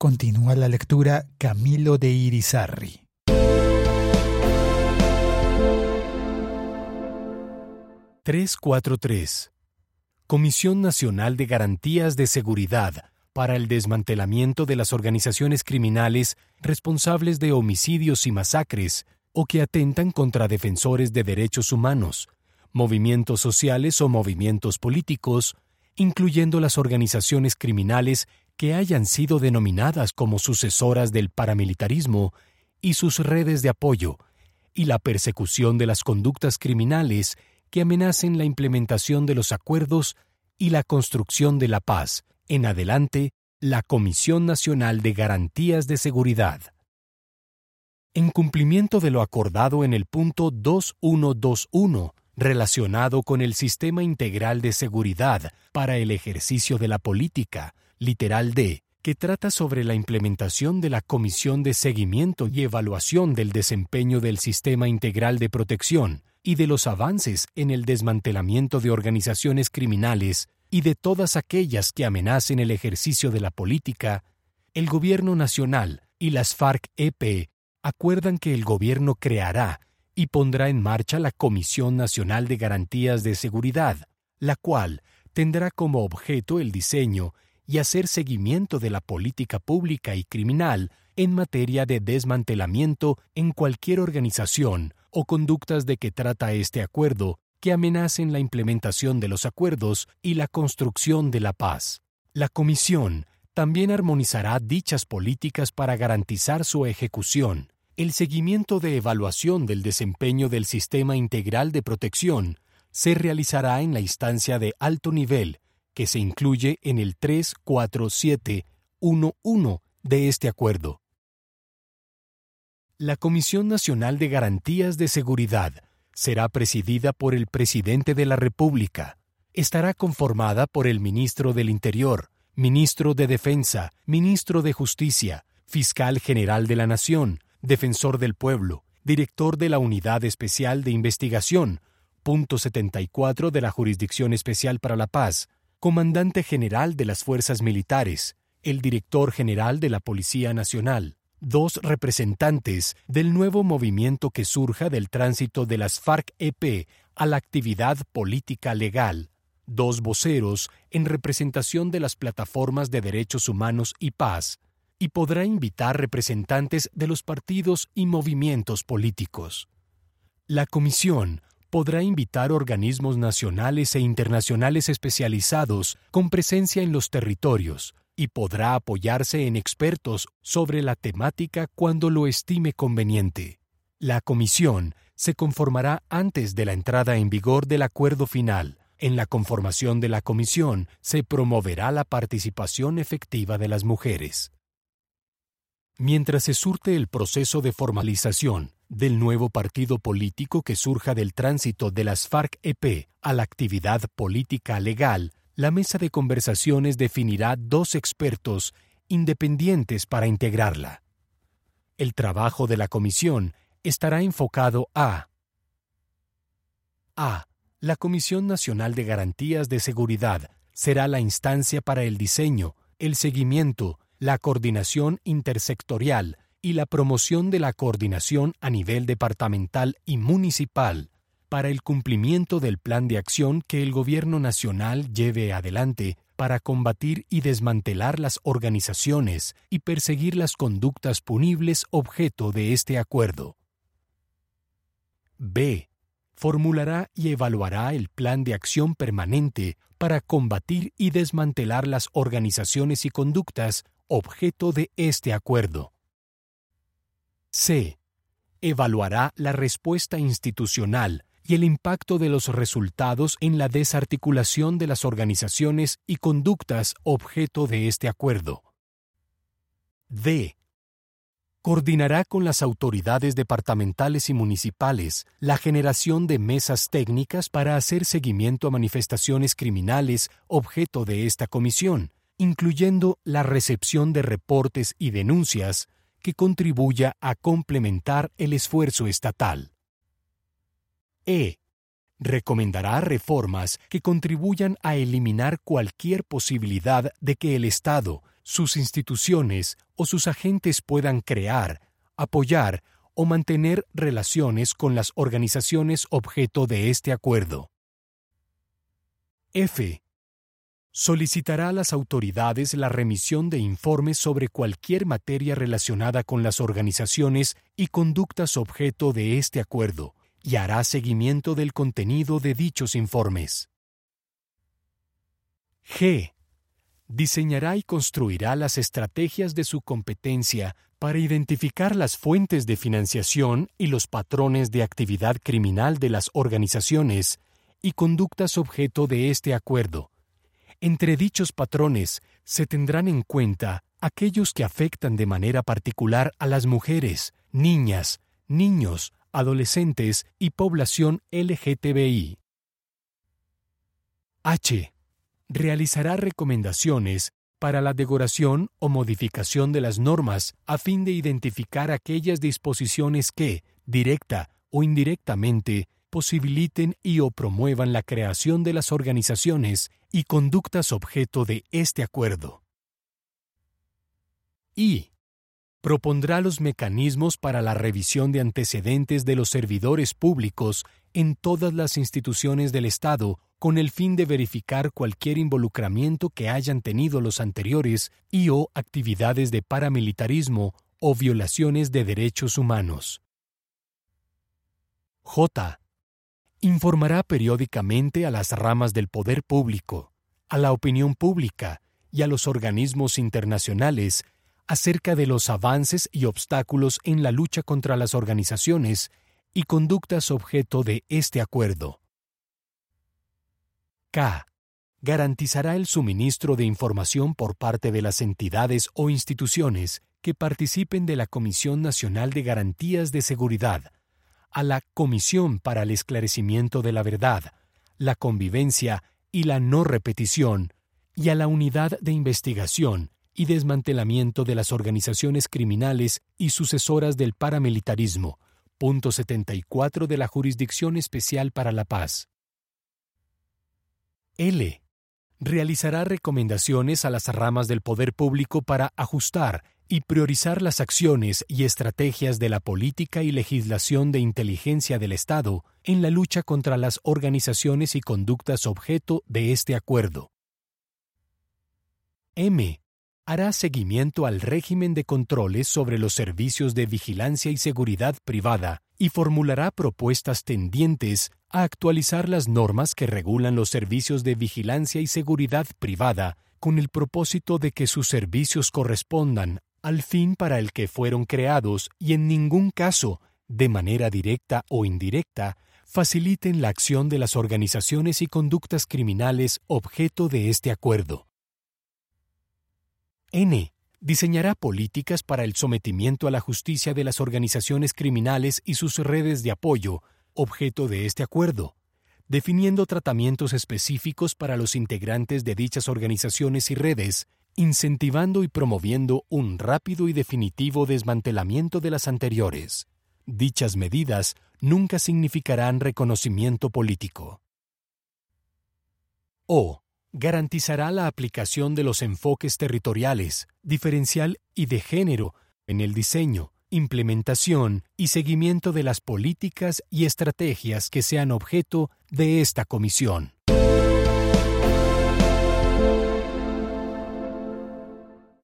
Continúa la lectura Camilo de Irizarri. ...343... Comisión Nacional de Garantías de Seguridad para el desmantelamiento de las organizaciones criminales responsables de homicidios y masacres o que atentan contra defensores de derechos humanos, movimientos sociales o movimientos políticos, incluyendo las organizaciones criminales que hayan sido denominadas como sucesoras del paramilitarismo y sus redes de apoyo, y la persecución de las conductas criminales que amenacen la implementación de los acuerdos y la construcción de la paz, en adelante, la Comisión Nacional de Garantías de Seguridad. En cumplimiento de lo acordado en el punto 2121, relacionado con el Sistema Integral de Seguridad para el ejercicio de la política, literal D, que trata sobre la implementación de la Comisión de Seguimiento y Evaluación del Desempeño del Sistema Integral de Protección y de los avances en el desmantelamiento de organizaciones criminales y de todas aquellas que amenacen el ejercicio de la política, el Gobierno Nacional y las FARC-EP acuerdan que el Gobierno creará y pondrá en marcha la Comisión Nacional de Garantías de Seguridad, la cual tendrá como objeto el diseño y hacer seguimiento de la política pública y criminal en materia de desmantelamiento en cualquier organización o conductas de que trata este acuerdo que amenacen la implementación de los acuerdos y la construcción de la paz. La Comisión también armonizará dichas políticas para garantizar su ejecución. El seguimiento de evaluación del desempeño del Sistema Integral de Protección se realizará en la instancia de alto nivel que se incluye en el 34711 de este acuerdo. La Comisión Nacional de Garantías de Seguridad será presidida por el Presidente de la República. Estará conformada por el Ministro del Interior, Ministro de Defensa, Ministro de Justicia, Fiscal General de la Nación, Defensor del Pueblo, Director de la Unidad Especial de Investigación, punto 74 de la Jurisdicción Especial para la Paz, comandante general de las fuerzas militares, el director general de la Policía Nacional, dos representantes del nuevo movimiento que surja del tránsito de las FARC-EP a la actividad política legal, dos voceros en representación de las plataformas de derechos humanos y paz, y podrá invitar representantes de los partidos y movimientos políticos. La Comisión podrá invitar organismos nacionales e internacionales especializados con presencia en los territorios y podrá apoyarse en expertos sobre la temática cuando lo estime conveniente. La comisión se conformará antes de la entrada en vigor del acuerdo final. En la conformación de la comisión se promoverá la participación efectiva de las mujeres. Mientras se surte el proceso de formalización del nuevo partido político que surja del tránsito de las FARC-EP a la actividad política legal, la mesa de conversaciones definirá dos expertos independientes para integrarla. El trabajo de la comisión estará enfocado a a. La Comisión Nacional de Garantías de Seguridad será la instancia para el diseño, el seguimiento, la coordinación intersectorial y la promoción de la coordinación a nivel departamental y municipal para el cumplimiento del plan de acción que el Gobierno Nacional lleve adelante para combatir y desmantelar las organizaciones y perseguir las conductas punibles objeto de este acuerdo. B. Formulará y evaluará el plan de acción permanente para combatir y desmantelar las organizaciones y conductas objeto de este acuerdo. C. Evaluará la respuesta institucional y el impacto de los resultados en la desarticulación de las organizaciones y conductas objeto de este acuerdo. D. Coordinará con las autoridades departamentales y municipales la generación de mesas técnicas para hacer seguimiento a manifestaciones criminales objeto de esta comisión, incluyendo la recepción de reportes y denuncias que contribuya a complementar el esfuerzo estatal. E. Recomendará reformas que contribuyan a eliminar cualquier posibilidad de que el Estado, sus instituciones o sus agentes puedan crear, apoyar o mantener relaciones con las organizaciones objeto de este acuerdo. F. Solicitará a las autoridades la remisión de informes sobre cualquier materia relacionada con las organizaciones y conductas objeto de este acuerdo, y hará seguimiento del contenido de dichos informes. G. Diseñará y construirá las estrategias de su competencia para identificar las fuentes de financiación y los patrones de actividad criminal de las organizaciones y conductas objeto de este acuerdo. Entre dichos patrones se tendrán en cuenta aquellos que afectan de manera particular a las mujeres, niñas, niños, adolescentes y población LGTBI. H. Realizará recomendaciones para la decoración o modificación de las normas a fin de identificar aquellas disposiciones que, directa o indirectamente, posibiliten y o promuevan la creación de las organizaciones y conductas objeto de este acuerdo. Y propondrá los mecanismos para la revisión de antecedentes de los servidores públicos en todas las instituciones del Estado con el fin de verificar cualquier involucramiento que hayan tenido los anteriores y o actividades de paramilitarismo o violaciones de derechos humanos. J. Informará periódicamente a las ramas del poder público, a la opinión pública y a los organismos internacionales acerca de los avances y obstáculos en la lucha contra las organizaciones y conductas objeto de este acuerdo. K. Garantizará el suministro de información por parte de las entidades o instituciones que participen de la Comisión Nacional de Garantías de Seguridad, a la Comisión para el Esclarecimiento de la Verdad, la Convivencia y la No Repetición, y a la Unidad de Investigación y Desmantelamiento de las Organizaciones Criminales y Sucesoras del Paramilitarismo, punto 74 de la Jurisdicción Especial para la Paz. L. Realizará recomendaciones a las ramas del poder público para ajustar y priorizar las acciones y estrategias de la política y legislación de inteligencia del Estado en la lucha contra las organizaciones y conductas objeto de este acuerdo. M. Hará seguimiento al régimen de controles sobre los servicios de vigilancia y seguridad privada y formulará propuestas tendientes a actualizar las normas que regulan los servicios de vigilancia y seguridad privada con el propósito de que sus servicios correspondan al fin para el que fueron creados y en ningún caso, de manera directa o indirecta, faciliten la acción de las organizaciones y conductas criminales objeto de este acuerdo. N diseñará políticas para el sometimiento a la justicia de las organizaciones criminales y sus redes de apoyo, objeto de este acuerdo, definiendo tratamientos específicos para los integrantes de dichas organizaciones y redes, incentivando y promoviendo un rápido y definitivo desmantelamiento de las anteriores. Dichas medidas nunca significarán reconocimiento político. O garantizará la aplicación de los enfoques territoriales, diferencial y de género en el diseño, implementación y seguimiento de las políticas y estrategias que sean objeto de esta comisión.